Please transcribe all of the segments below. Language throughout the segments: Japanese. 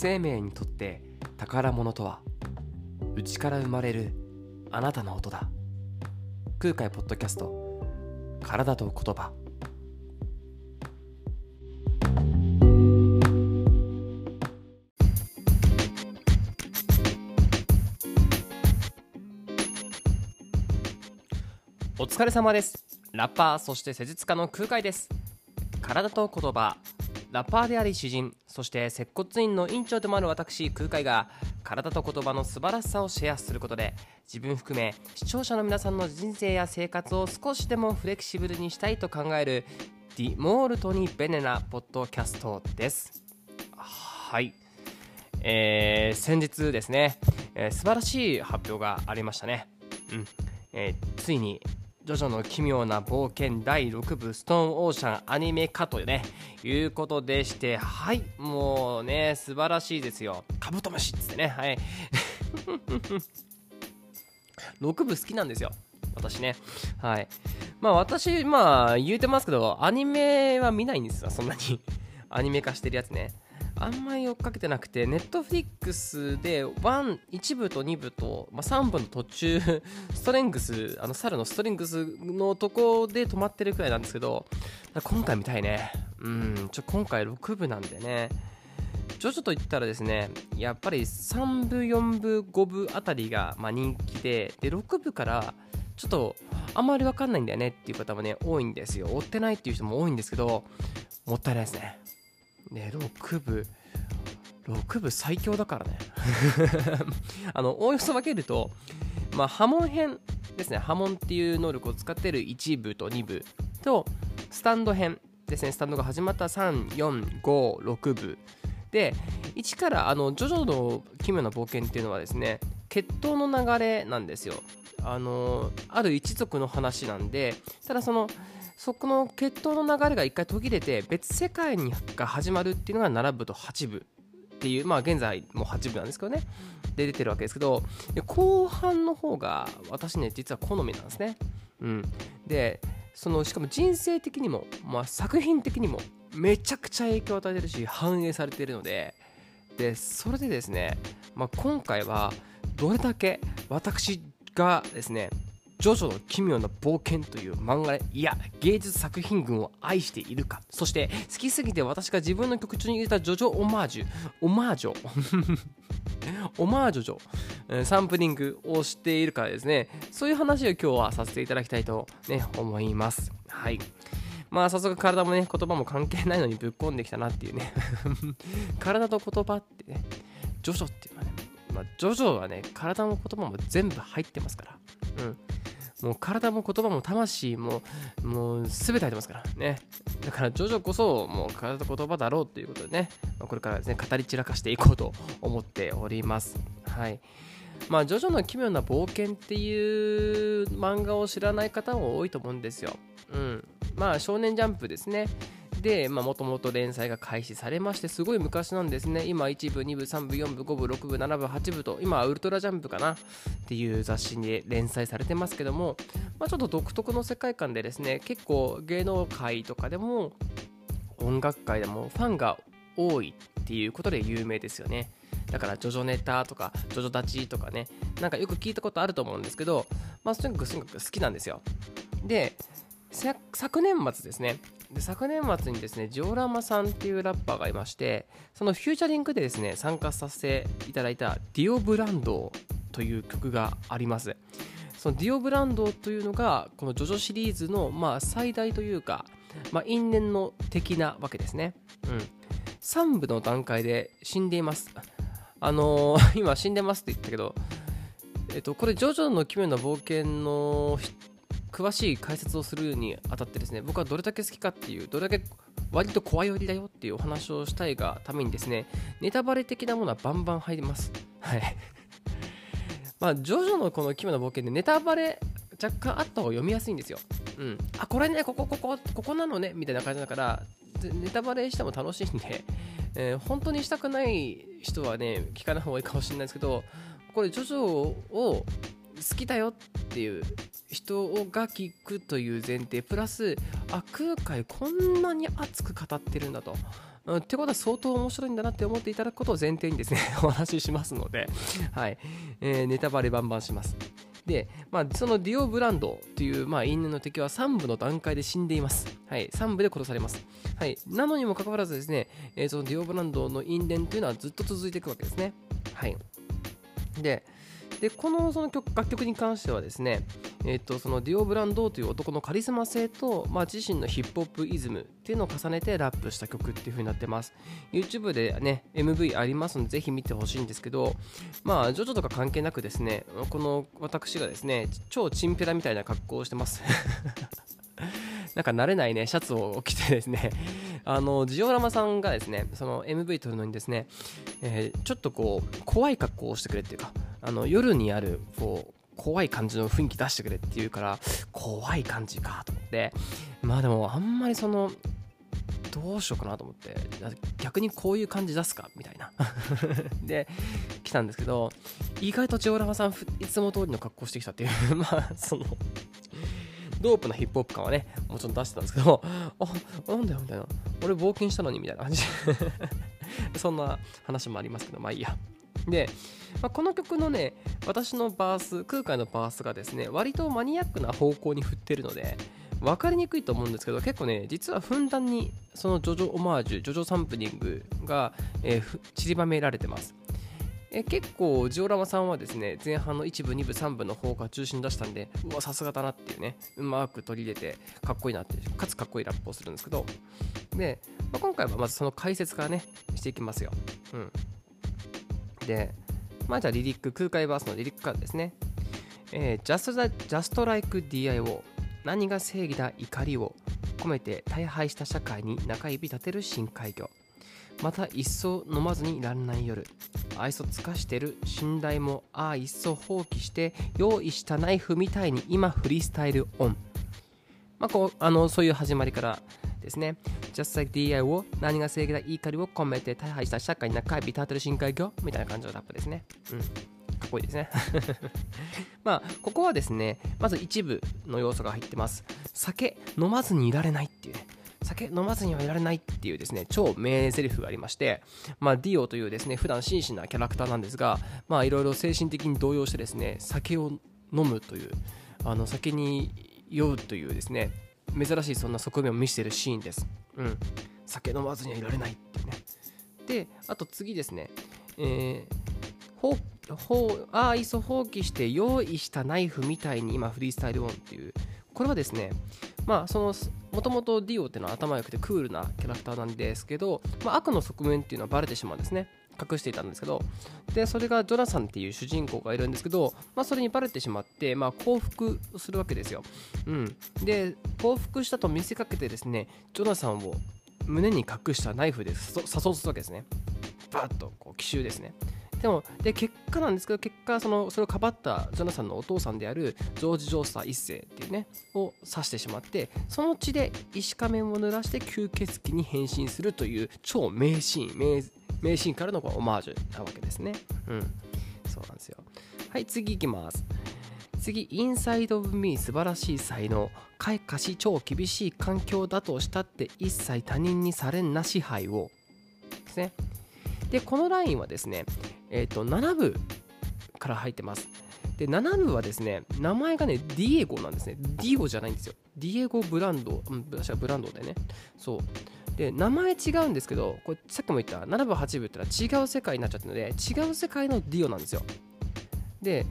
生命にとって宝物とは内から生まれるあなたの音だ。空海ポッドキャスト体と言葉。お疲れ様です。ラッパーそして施術家の空海です。体と言葉。ラッパーであり詩人。そして接骨院の院長でもある私空海が体と言葉の素晴らしさをシェアすることで自分含め視聴者の皆さんの人生や生活を少しでもフレキシブルにしたいと考えるディモールトにベネなポッドキャストです。はいえー、先日ですね、えー、素晴らしい発表がありましたね。うん。えー、ついにジョジョの奇妙な冒険第6部ストーンオーシャンアニメ化というね、いうことでして、はい、もうね、素晴らしいですよ。カブトムシっつってね、はい。6部好きなんですよ。私ね。はい。まあ私、まあ言うてますけど、アニメは見ないんですよ、そんなに。アニメ化してるやつね。あんまり追っかけてなくて、ネットフリックスで1、1部と2部と、まあ、3部の途中、ストレングス、あの猿のストレングスのとこで止まってるくらいなんですけど、今回見たいね。うん、ちょ、今回6部なんでね。ジョジョと言ったらですね、やっぱり3部、4部、5部あたりがま人気で、で、6部からちょっとあんまりわかんないんだよねっていう方もね、多いんですよ。追ってないっていう人も多いんですけど、もったいないですね。ね、6部、6部最強だからね。あの、おおよそ分けると、まあ、波紋編ですね、波紋っていう能力を使ってる1部と2部と、スタンド編ですね、スタンドが始まった3、4、5、6部。で、1からあの、ジョジョの奇妙な冒険っていうのはですね、血統の流れなんですよ。あの、ある一族の話なんで、ただその、そこの血統の流れが一回途切れて別世界にが始まるっていうのが7部と8部っていうまあ現在も8部なんですけどね。で出てるわけですけど後半の方が私ね実は好みなんですね。うん。でそのしかも人生的にも、まあ、作品的にもめちゃくちゃ影響を与えてるし反映されてるのででそれでですね、まあ、今回はどれだけ私がですねジョジョの奇妙な冒険という漫画いや芸術作品群を愛しているか。そして好きすぎて私が自分の曲中に入れたジョジョオマージュ。オマージョ。オマージョジョサンプリングをしているからですね。そういう話を今日はさせていただきたいとね思います。はい。まあ早速体もね言葉も関係ないのにぶっ込んできたなっていうね。体と言葉ってねジョジョっていうのはねまあ、ジョジョはね体も言葉も全部入ってますから。うん。もう体も言葉も魂ももう全て入ってますからねだからジョジョこそもう体と言葉だろうということでね、これからですね語り散らかしていこうと思っておりますはいまあ、ジョジョの奇妙な冒険っていう漫画を知らない方も多いと思うんですよ。うん。まあ、少年ジャンプですね。で、もともと連載が開始されまして、すごい昔なんですね。今、1部、2部、3部、4部、5部、6部、7部、8部と、今ウルトラジャンプかな？っていう雑誌に連載されてますけども、まあ、ちょっと独特の世界観でですね、結構芸能界とかでも、音楽界でもファンが多いっていうことで有名ですよね。だから、ジョジョネタとか、ジョジョ立ちとかね、なんかよく聞いたことあると思うんですけど、まあ、とにかくすごく好きなんですよ。で、昨年末ですね、で昨年末にですねジオラマさんっていうラッパーがいましてそのフューチャリングでですね参加させていただいたディオブランドという曲があります。そのディオブランドというのがこのジョジョシリーズのまあ最大というか、まあ、因縁の敵なわけですね。うん。3部の段階で死んでいます。あのー、今死んでますって言ったけどえっと、これ、ジョジョの奇妙な冒険の詳しい解説をするにあたってですね僕はどれだけ好きかっていうどれだけ割と怖い寄りだよっていうお話をしたいがためにですねネタバレ的なものはバンバン入ります。はい。まあジョジョのこの奇妙な冒険でネタバレ若干あった方が読みやすいんですよ。うん。あこれねここここここなのねみたいな感じだからネタバレしても楽しいんで、えー、本当にしたくない人はね聞かない方がいいかもしれないですけどこれジョジョを好きだよっていう人が聞くという前提プラスあ空海こんなに熱く語ってるんだとってことは相当面白いんだなって思っていただくことを前提にですね お話ししますので、はいえーネタバレバンバンします。で、まあ、そのディオブランドという、まあ、因縁の敵は3部の段階で死んでいます。はい、3部で殺されます。はい、なのにもかかわらずですね、えーそのディオブランドの因縁というのはずっと続いていくわけですね。はい。で、でこのその曲楽曲に関してはですね、えー、とそのディオ・ブランドという男のカリスマ性と、まあ、自身のヒップホップイズムっていうのを重ねてラップした曲っていう風になってます。YouTube でね MV ありますのでぜひ見てほしいんですけどまあジョジョとか関係なくですねこの私がですね超チンペラみたいな格好をしてます。なんか慣れないね、シャツを着てですね、あの、ジオラマさんがですね、その MV 撮るのにですね、えーちょっとこう、怖い格好をしてくれっていうか、あの、夜にある、こう、怖い感じの雰囲気出してくれっていうから、怖い感じかと思って、まあでも、あんまりその、どうしようかなと思って、逆にこういう感じ出すかみたいな。で、来たんですけど、意外とジオラマさん、ふいつも通りの格好してきたっていう、まあ、その、ドープなヒップホップ感はね、もちろん出してたんですけど、あ、なんだよみたいな。俺冒険したのにみたいな感じ。そんな話もありますけど、まあいいや。で、まあ、この曲のね、私のバース、空海のバースがですね、割とマニアックな方向に振ってるので、分かりにくいと思うんですけど、結構ね、実はふんだんにそのジョジョオマージュ、ジョジョサンプリングが、えー散りばめられてます。え結構ジオラマさんはですね前半の1部2部3部の方が中心出したんでうわさすがだなっていうねうまく取り入れてかっこいいなってかつかっこいいラップをするんですけど。で、まあ今回はまずその解説からねしていきますよ。うん。でまあじゃあリリック空海バースのリリックからですね。えー just, like- just like DIO 何が正義だ怒りを込めて大敗した社会に中指立てる深海魚。また一層飲まずにいらんない夜。愛想つかしてる信頼もああ一層放棄して用意したナイフみたいに今フリースタイルオン。まあこうあのそういう始まりからですね。Just like DI を何が正義だ怒りを込めて大敗した社会に中指立てる深海魚みたいな感じのラップですね。うん。かっこいいですね。まあここはですねまず一部の要素が入ってます。酒飲まずにいられないっていうね。酒飲まずにはいられないっていうですね超名台詞がありまして、まあ、ディオというですね普段真摯なキャラクターなんですがまあいろいろ精神的に動揺してですね酒を飲むというあの酒に酔うというですね珍しいそんな側面を見せてるシーンです、うん、酒飲まずにはいられないっていうね。であと次ですね。えーほうほうああいそ放棄して用意したナイフみたいに今フリースタイルオンっていう。これはですねまあそのもともとディオっていうのは頭良くてクールなキャラクターなんですけど、まあ、悪の側面っていうのはバレてしまうんですね。隠していたんですけどでそれがジョナサンっていう主人公がいるんですけど、まあ、それにバレてしまって、まあ、降伏するわけですよ、うん、で降伏したと見せかけてですねジョナサンを胸に隠したナイフで刺そうするわけですね。バーッとこう奇襲ですね。でもで結果なんですけど結果そのそれをかばったジョナサンのお父さんであるジョージ・ジョースター一世っていうねを刺してしまってその血で石仮面を濡らして吸血鬼に変身するという超名シーン名名シーンからのこうオマージュなわけですね。うん。そうなんですよ。はい次いきます。次、インサイド・オブ・ミー素晴らしい才能開花し超厳しい環境だとしたって一切他人にされんな支配を。ですね。でこのラインはですねえっ、と7部から入ってます。で7部はですね名前がねディエゴなんですね。ディオじゃないんですよ。ディエゴ・ブランドうん私はブランドでね。そう。で名前違うんですけどこれさっきも言った7部8部ってのは違う世界になっちゃってるので違う世界のディオなんですよ。で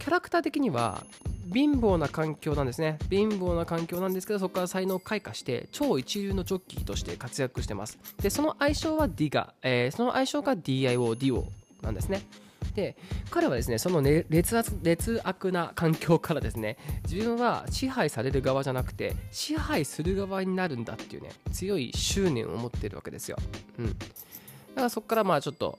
キャラクター的には貧乏な環境なんですね。貧乏な環境なんですけどそこから才能を開花して超一流のジョッキーとして活躍してます。でその愛称はディガ、えーその愛称が DIO ディオなんですね。で彼はですねその、ね、劣悪劣悪な環境からですね自分は支配される側じゃなくて支配する側になるんだっていうね強い執念を持ってるわけですよ、うん、だからそこからまあちょっと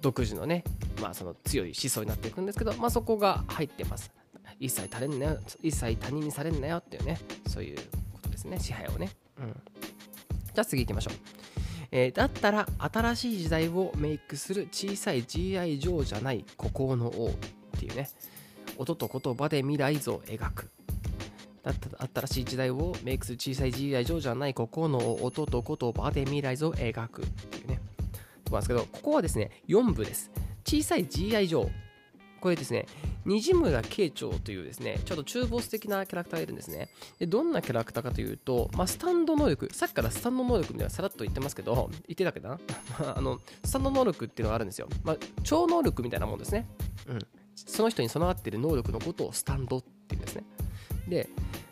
独自のね、まあ、その強い思想になっていくんですけど、まあ、そこが入ってます。一切他人なよ一切他人にされんなよっていうねそういうことですね支配をね、うん、じゃあ次行きましょう。えーだったら新しい時代をメイクする小さい GI ジョーじゃない孤高の王っていうね音と言葉で未来像を描く。だった新しい時代をメイクする小さい GI 上じゃないここの音と言葉で未来像を描くっていうね。とこなんですけどここはですね4部です。小さい GI 上。これですね、虹村慶長というですね、ちょっと中ボス的なキャラクターがいるんですね。で、どんなキャラクターかというと、まあ、スタンド能力、さっきからスタンド能力みたいなさらっと言ってますけど、言ってたけどな？あの、スタンド能力っていうのがあるんですよ。まあ、超能力みたいなもんですね。うん。その人に備わっている能力のことをスタンドっていうんですね。で、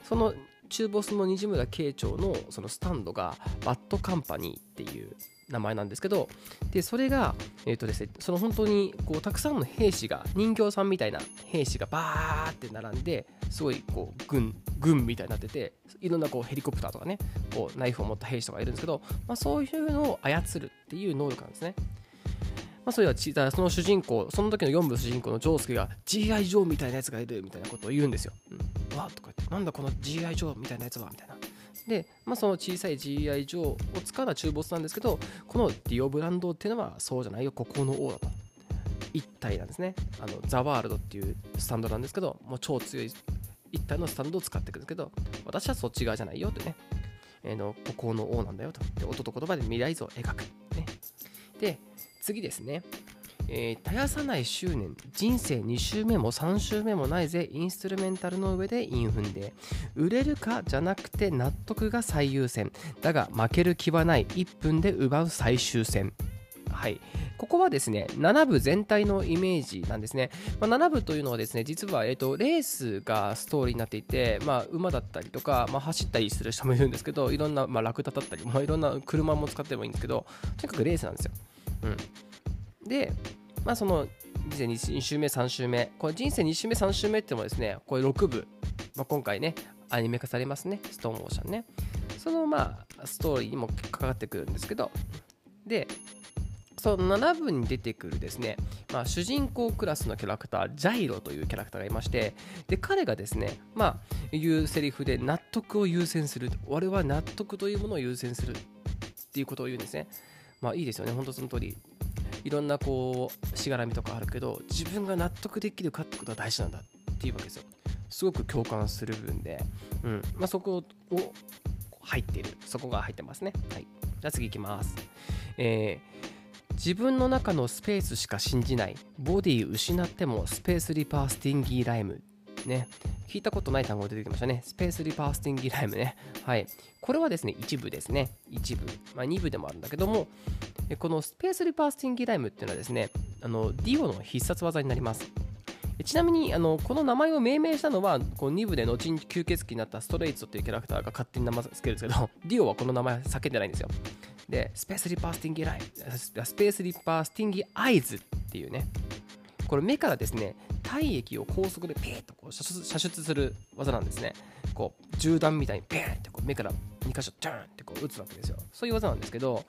その中ボスの虹村慶長のそのスタンドがバッドカンパニーっていう名前なんですけどでそれが、えーとですね、その本当にこうたくさんの兵士が人形さんみたいな兵士がバーって並んですごいこう軍軍みたいになってていろんなこうヘリコプターとかねこうナイフを持った兵士とかいるんですけど、まあ、そういうのを操るっていう能力なんですね。まあ、それはその主人公その時の4部主人公のジョースケが GI ジョーみたいなやつがいるみたいなことを言うんですよ。うん、わーとか言ってなんだこの GI ジョーみたいなやつはみたいな。で、まあ、その小さい GI 上を使うのは中ボスなんですけどこのディオブランドっていうのはそうじゃないよここの王だと。一体なんですね。あのザ・ワールドっていうスタンドなんですけどもう超強い一体のスタンドを使っていくんですけど私はそっち側じゃないよってね、えー、のここの王なんだよと。で音と言葉で未来図を描く、ね、で次ですね。えー、絶やさない執念人生2周目も3周目もないぜインストゥルメンタルの上でインフンで売れるかじゃなくて納得が最優先だが負ける気はない1分で奪う最終戦はいここはですね、7部全体のイメージなんですね。まあ、7部というのはですね、実は、えーと、レースがストーリーになっていて、まあ、馬だったりとか、まあ、走ったりする人もいるんですけど、いろんな、まあ、ラクダだったり、まあ、いろんな車も使ってもいいんですけど、とにかくレースなんですよ。うん、で、まあ、その人生2週目、3週目、これ人生2週目、3週目ってもですね、これ6部、まあ、今回ね、アニメ化されますね、ストーンオーシャンね。そのまあ、ストーリーにもかかってくるんですけど、で、その7部に出てくるですね、まあ、主人公クラスのキャラクター、ジャイロというキャラクターがいまして、で彼がですね、まあ、言うセリフで納得を優先する、俺は納得というものを優先するっていうことを言うんですね。まあいいですよね、本当その通り。いろんなこうしがらみとかあるけど自分が納得できるかってことは大事なんだっていうわけですよ。すごく共感する部分で、うん。まあ、そこを入っている。そこが入ってますね。はい。じゃあ次いきます。えー、自分の中のスペースしか信じない。ボディ失ってもスペースリパースティンギーライム。ね聞いたことない単語が出てきましたね。スペースリパースティンギライムね。はい。これはですね、一部ですね。一部。まあ、二部でもあるんだけども、このスペースリパースティンギライムっていうのはですね、あのディオの必殺技になります。ちなみにあのこの名前を命名したのはこう2部で後に吸血鬼になったストレイツというキャラクターが勝手に名前つけるんですけどディオはこの名前叫んでないんですよでスペースリパースティンギライムスペースリパースティンギアイズっていうねこれ目からですね体液を高速でピーッとこう射出する技なんですね。こう銃弾みたいにピーンってこう目から2箇所チャーンってこう撃つわけですよ。そういう技なんですけど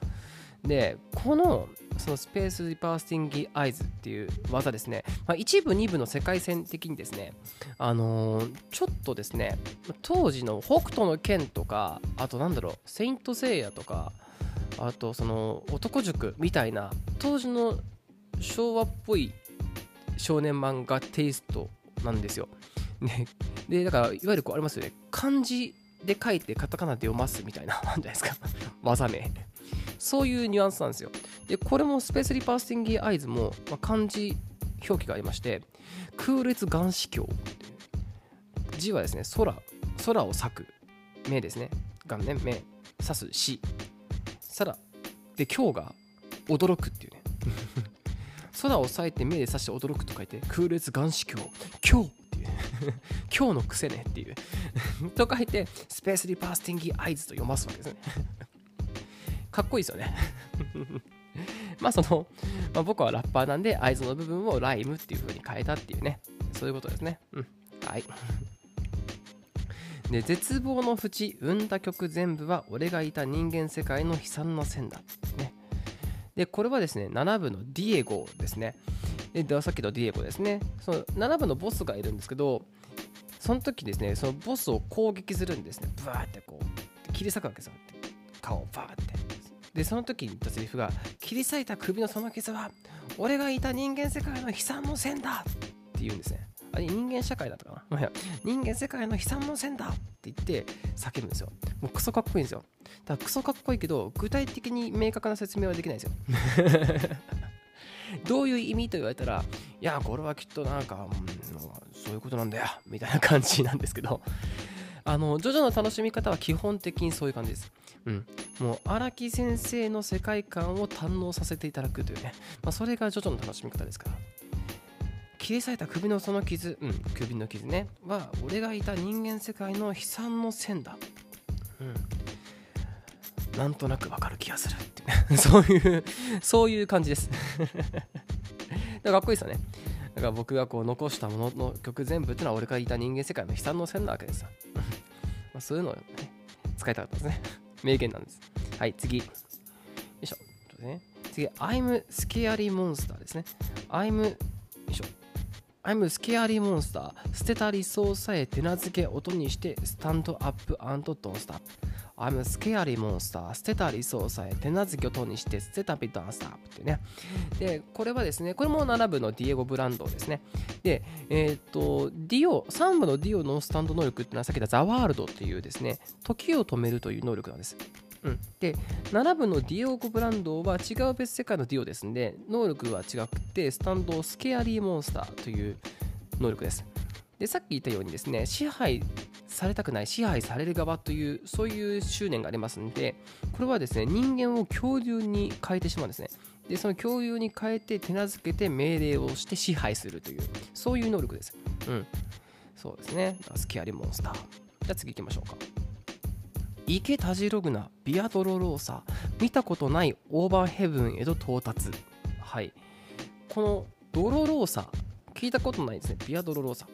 でこのそのスペースリパースティンギアイズっていう技ですね、まあ、1部2部の世界線的にですねあのー、ちょっとですね当時の北斗の拳とかあとなんだろうセイントセイヤとかあとその男塾みたいな当時の昭和っぽい少年漫画テイストなんですよ。ね、でだからいわゆるこうありますよね漢字で書いてカタカナで読ますみたいな、なんじゃないですか。技名。そういうニュアンスなんですよ。で、これもスペースリパースティンギーアイズも、まあ、漢字表記がありまして、空列眼視鏡。字はですね、空、空を裂く。目ですね。眼ね、目。刺す死。さら、で、今日が驚くっていうね。空を裂いて目で刺して驚くと書いて、空列眼視鏡。今日っていう、今日の癖ねっていう と書いて、スペースリパースティンギーアイズと読ますわけですね かっこいいですよねまあその、まあ、僕はラッパーなんで、合図の部分をライムっていう風に変えたっていうね、そういうことですね。うん。はい。で、絶望の淵、生んだ曲全部は俺がいた人間世界の悲惨な線だ。ね。で、これはですね、7部のディエゴですね。で、さっきのディエゴですね。その7部のボスがいるんですけど、その時ですね、そのボスを攻撃するんですね。ブワーってこう、切り裂くわけですよ。顔をバーって。で、その時に言ったセリフが、切り裂いた首のその傷は、俺がいた人間世界の悲惨の線だって言うんですね。あれ人間社会だったかな、人間世界の悲惨の線だって言って叫ぶんですよもうクソかっこいいんですよだからクソかっこいいけど具体的に明確な説明はできないんですよ。どういう意味と言われたらいやこれはきっとなんか、うん、そういうことなんだよみたいな感じなんですけど。あのジョジョの楽しみ方は基本的にそういう感じです。うん、もう荒木先生の世界観を堪能させていただくというね、まあ、それがジョジョの楽しみ方ですから。切り裂いた首のその傷、うん、首の傷ね。は俺がいた人間世界の悲惨の線だ、うん、なんとなくわかる気がするって そういうそういう感じです かっこいいですよねだから僕がこう残したものの曲全部っていうのは俺がいた人間世界の悲惨の線なわけですよ まあそういうのをね使いたかったですね名言なんです。はい、次。よいしょ。ね、次、I'm Scary Monster ですね。I'm、よいしょ。I'm Scary Monster 捨てた理想さえ手なずけ音にしてスタンドアップ and don't stop I'm Scary Monster. 捨てた理想さえ手なずけ音にして捨てた beat don't stop ってね。でこれはですねこれも7部のディエゴ・ブランドですね。でえっ、とディオ3部のディオのスタンド能力っていうのはさっき言ったザワールドっていうですね時を止めるという能力なんです。うん、で7部のディエゴ・ブランドは違う別世界のディオですんで能力は違くてスタンドスケアリーモンスターという能力です。でさっき言ったようにですね支配されたくない支配される側というそういう執念がありますんでこれはですね人間を恐竜に変えてしまうんですね。でその恐竜に変えて手なずけて命令をして支配するというそういう能力です。うん。そうですね。スケアリモンスター。じゃあ次行きましょうか。池田ジログナビアドロローサ見たことないオーバーヘブンへと到達。はい。このドロローサ聞いたことないですね。ビアドロローサ。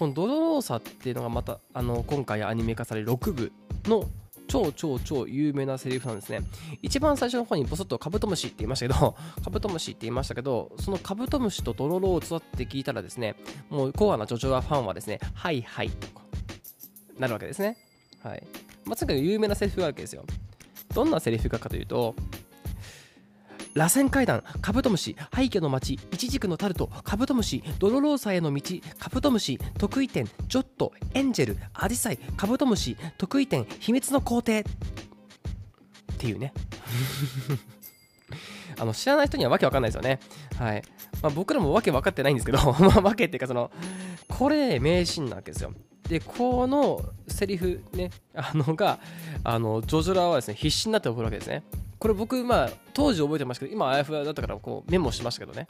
このドロローサっていうのがまたあの今回アニメ化される6部の超超超有名なセリフなんですね。一番最初の方にボソッとカブトムシって言いましたけど、カブトムシって言いましたけど、そのカブトムシとドロローザって聞いたらですね、もうコアなジョジョアファンはですね、はいはいとなるわけですね。はい。まあ、とにかく有名なセリフがあるわけですよ。どんなセリフかというと、螺旋階段カブトムシ廃墟の町イチジクのタルトカブトムシドロローサへの道カブトムシ得意点ジョットエンジェルアジサイカブトムシ得意点秘密の皇帝っていうね あの知らない人にはわけわかんないですよね。はい。まあ、僕らもわけ分かってないんですけど、まあ、わけっていうかその、これ名シーンなわけですよ。でこのセリフねあのがあのジョジョラはですね必死になって覚えるわけですねこれ僕まあ当時覚えてましたけど今あやふやだったからこうメモしましたけどね。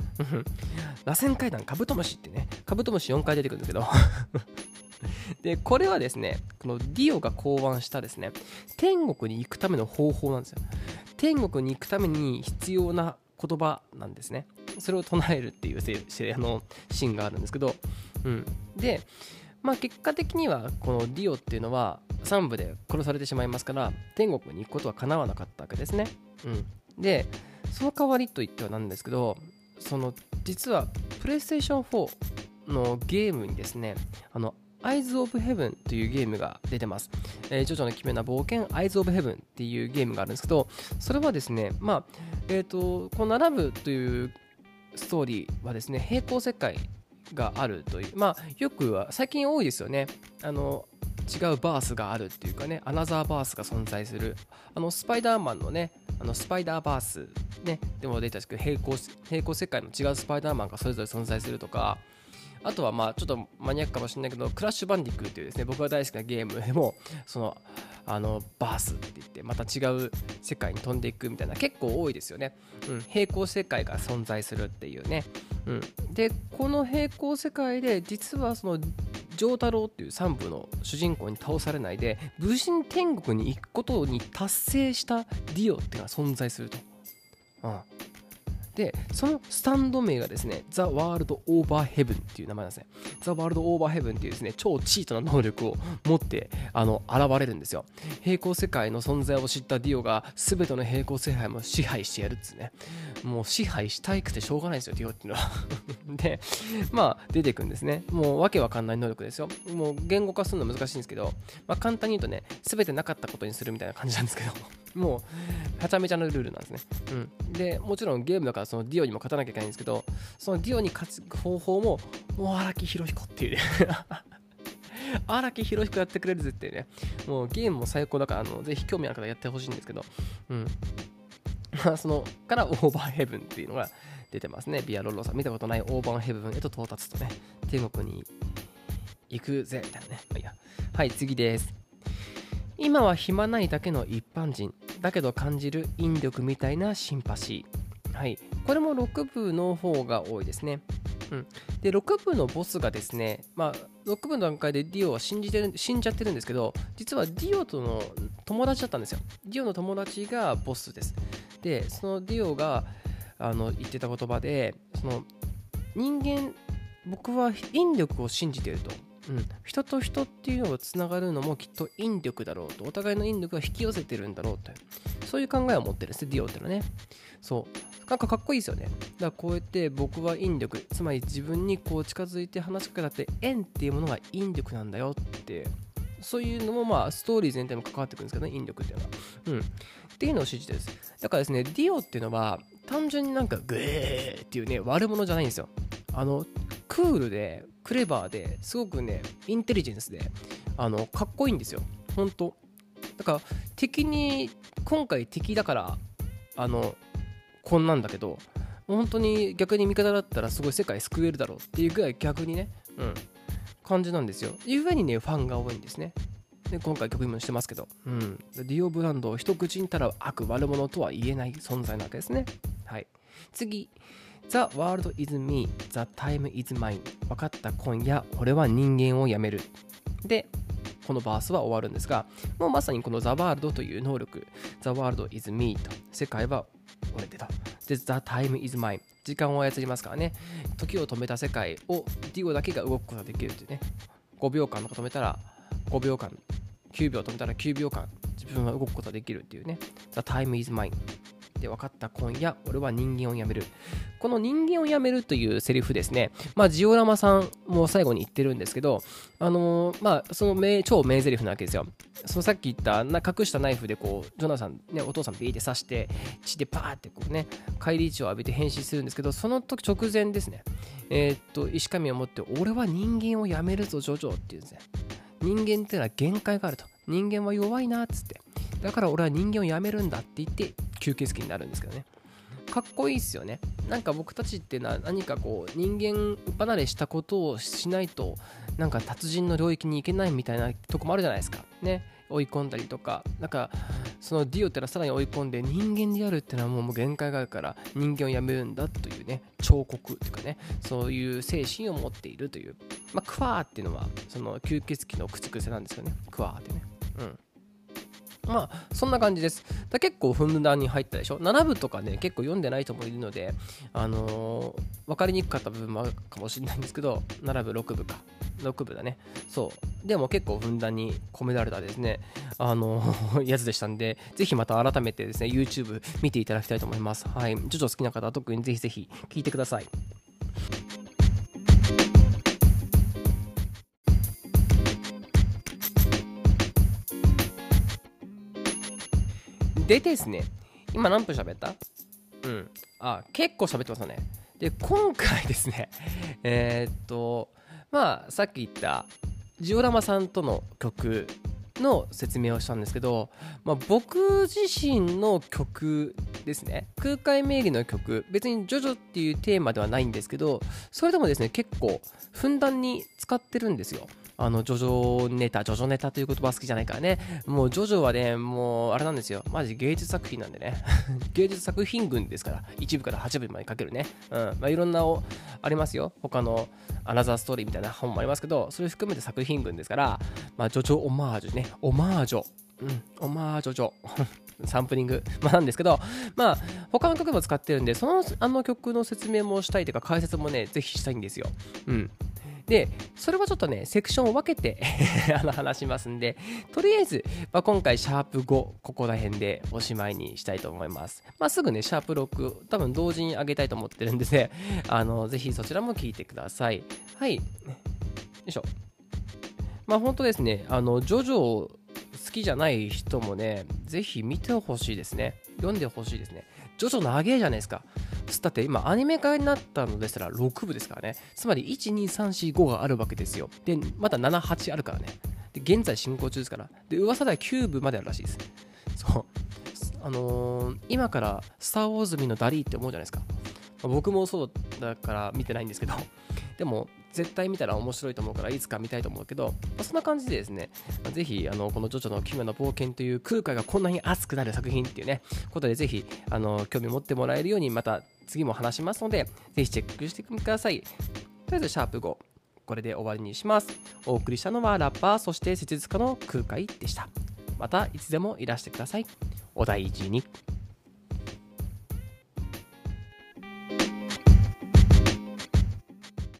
螺旋階段カブトムシってねカブトムシ4回出てくるんですけど。でこれはですねこのディオが考案したですね天国に行くための方法なんですよ。天国に行くために必要な言葉なんですね。それを唱えるっていうあのシーンがあるんですけど、うん、でまあ結果的にはこのディオっていうのは3部で殺されてしまいますから天国に行くことは叶わなかったわけですね。うん、でその代わりといってはなんですけどその実はプレイステーション4のゲームにですねあのアイズ・オブ・ヘブンというゲームが出てます。えー、ジョジョの奇妙な冒険、アイズ・オブ・ヘブンっていうゲームがあるんですけど、それはですね、まあ、えっ、ー、と、この並ぶというストーリーはですね、平行世界があるというまあよくは最近多いですよね。あの違うバースがあるっていうかねアナザーバースが存在する。あのスパイダーマンのねあのスパイダーバースねでも出たし平行平行世界の違うスパイダーマンがそれぞれ存在するとかあとはまあちょっとマニアックかもしれないけどクラッシュバンディクーというですね僕が大好きなゲームでもそのあのバースって言ってまた違う世界に飛んでいくみたいな結構多いですよね、うん、平行世界が存在するっていうね、うん、でこの平行世界で実はその丈太郎っていう3部の主人公に倒されないで無事に天国に行くことに達成したディオっていうのが存在すると、うん、でそのスタンド名がですねザ・ワールド・オーバーヘブンっていう名前なんですね。ザ・ワールド・オーバーヘブンっていうですね超チートな能力を持ってあの現れるんですよ。平行世界の存在を知ったディオが全ての平行世界も支配してやるっつね。もう支配したいくてしょうがないですよディオっていうのは。でまあ出てくんですね。もうわけわかんない能力ですよ。もう言語化するの難しいんですけど、まあ、簡単に言うとね全てなかったことにするみたいな感じなんですけど。もうはちゃめちゃなルールなんですね、うん、でもちろんゲームだからそのディオにも勝たなきゃいけないんですけどそのディオに勝つ方法ももう荒木宏彦っていうね。荒木宏彦やってくれるぜっていうね。もうゲームも最高だからあのぜひ興味ある方やってほしいんですけど。うん。まあそのからオーバーヘブンっていうのが出てますね。ビアロッロさん。見たことないオーバーヘブンへと到達とね。天国に行くぜみたいなね、まあ、いいや。はい次です。今は暇ないだけの一般人だけど感じる引力みたいなシンパシー。はい。これも6部の方が多いですね。うん、で6部のボスがですね、まあ、6部の段階でディオは死んじてる死んじゃってるんですけど実はディオとの友達だったんですよ。ディオの友達がボスです。でそのディオがあの言ってた言葉でその人間僕は引力を信じてると。うん、人と人っていうのがつながるのもきっと引力だろうと。お互いの引力が引き寄せてるんだろうと。そういう考えを持ってるんですディオってのはね。そう。なんかかっこいいですよね。だからこうやって僕は引力つまり自分にこう近づいて話しかけたって円っていうものが引力なんだよって。そういうのもまあストーリー全体も関わってくるんですけどね引力っていうのは。うん。っていうのを信じてです。だからですねディオっていうのは単純になんかグーっていうね悪者じゃないんですよ。あのクールでクレバーですごくねインテリジェンスであのかっこいいんですよ。本当だから敵に今回敵だからあのこんなんだけど本当に逆に味方だったらすごい世界救えるだろうっていうぐらい逆にねうん感じなんですよ。いうふうにねファンが多いんですね。で今回曲にもしてますけど、うん、ディオブランドを一口にたら悪悪者とは言えない存在なわけですね。はい。次。The world is me, the time is mine. 分かった今夜俺は人間をやめる。でこのバースは終わるんですがもうまさにこの The World という能力。The world is me と世界は俺でとで The time is mine 時間を操りますからね。時を止めた世界をディオだけが動くことができるというね。5秒間の止めたら5秒間。9秒止めたら9秒間。自分は動くことができるっていうね。The time is mine で分かった今夜俺は人間をやめる。この人間をやめるというセリフですね。まあジオラマさんも最後に言ってるんですけどあのー、まあその名超名台詞なわけですよ。そのさっき言ったな隠したナイフでこうジョナサン、ね、お父さんビーって刺して血でパーってこうね返り血を浴びて変身するんですけどその時直前ですね。えー、っと石神を持って俺は人間をやめるぞジョジョって言うんですね。人間っていうのは限界があると。人間は弱いなっつって。だから俺は人間をやめるんだって言って吸血鬼になるんですけどね。かっこいいっすよね。なんか僕たちってな何かこう人間離れしたことをしないとなんか達人の領域に行けないみたいなとこもあるじゃないですか。ね。追い込んだりとか。なんかそのディオってのはさらに追い込んで人間であるってのはもう限界があるから人間をやめるんだというね彫刻というかねそういう精神を持っているという。まあクワーっていうのはその吸血鬼の口癖なんですよね。クワーってね。うん。まあそんな感じです。だ結構ふんだんに入ったでしょ？7部とかね結構読んでない人もいるのであのー、分かりにくかった部分もあるかもしれないんですけど7部6部か。6部だね。そう。でも結構ふんだんに込められたですね。あのー、やつでしたんでぜひまた改めてですね YouTube 見ていただきたいと思います。はい。ジョジョ好きな方は特にぜひぜひ聞いてください。でですね、今何分喋った？うん。あ、結構喋ってますよね。で、今回ですね、えー、っと、まあ、さっき言ったジオラマさんとの曲の説明をしたんですけど、まあ、僕自身の曲ですね。空海名義の曲。別にジョジョっていうテーマではないんですけどそれでもですね結構ふんだんに使ってるんですよ。あの、ジョジョネタ、ジョジョネタという言葉好きじゃないからね。もう、ジョジョはね、もう、あれなんですよ。マジ芸術作品なんでね。芸術作品群ですから、1部から8部まで書けるね。うん。まあ、いろんなお、ありますよ。他の、アナザーストーリーみたいな本もありますけど、それ含めて作品群ですから、まあ、ジョジョオマージュね。オマージョ。うん、オマージョジョ。サンプリング、まあ、なんですけど、まあ、他の曲も使ってるんで、そのあの曲の説明もしたいというか、解説もね、ぜひしたいんですよ。うん。で、それはちょっとね、セクションを分けて あの話しますんで、とりあえず、まあ、今回、シャープ5、ここら辺でおしまいにしたいと思います。まあ、すぐね、シャープ6、多分同時に上げたいと思ってるんでね、あの、ぜひそちらも聞いてください。はい。よいしょ。まあ、本当ですね、あの、ジョジョ好好きじゃない人もね、ぜひ見てほしいですね。読んでほしいですね。ジョジョ長えじゃないですか。だって今アニメ化になったのでしたら6部ですからね。つまり1、2、3、4、5があるわけですよ。で、まだ7、8あるからね。で、現在進行中ですから。で、噂では9部まであるらしいです。そう。あのー、今からスター・ウォーズ見のダリーって思うじゃないですか。僕もそうだから見てないんですけど、でも絶対見たら面白いと思うからいつか見たいと思うけど、まあ、そんな感じでですね、まあ、ぜひあのこのジョジョの奇妙な冒険という空海がこんなに熱くなる作品っていうねことでぜひあの興味持ってもらえるようにまた次も話しますのでぜひチェックしてください。とりあえずシャープ5これで終わりにします。お送りしたのはラッパーそして施術家の空海でした。またいつでもいらしてください。お大事に。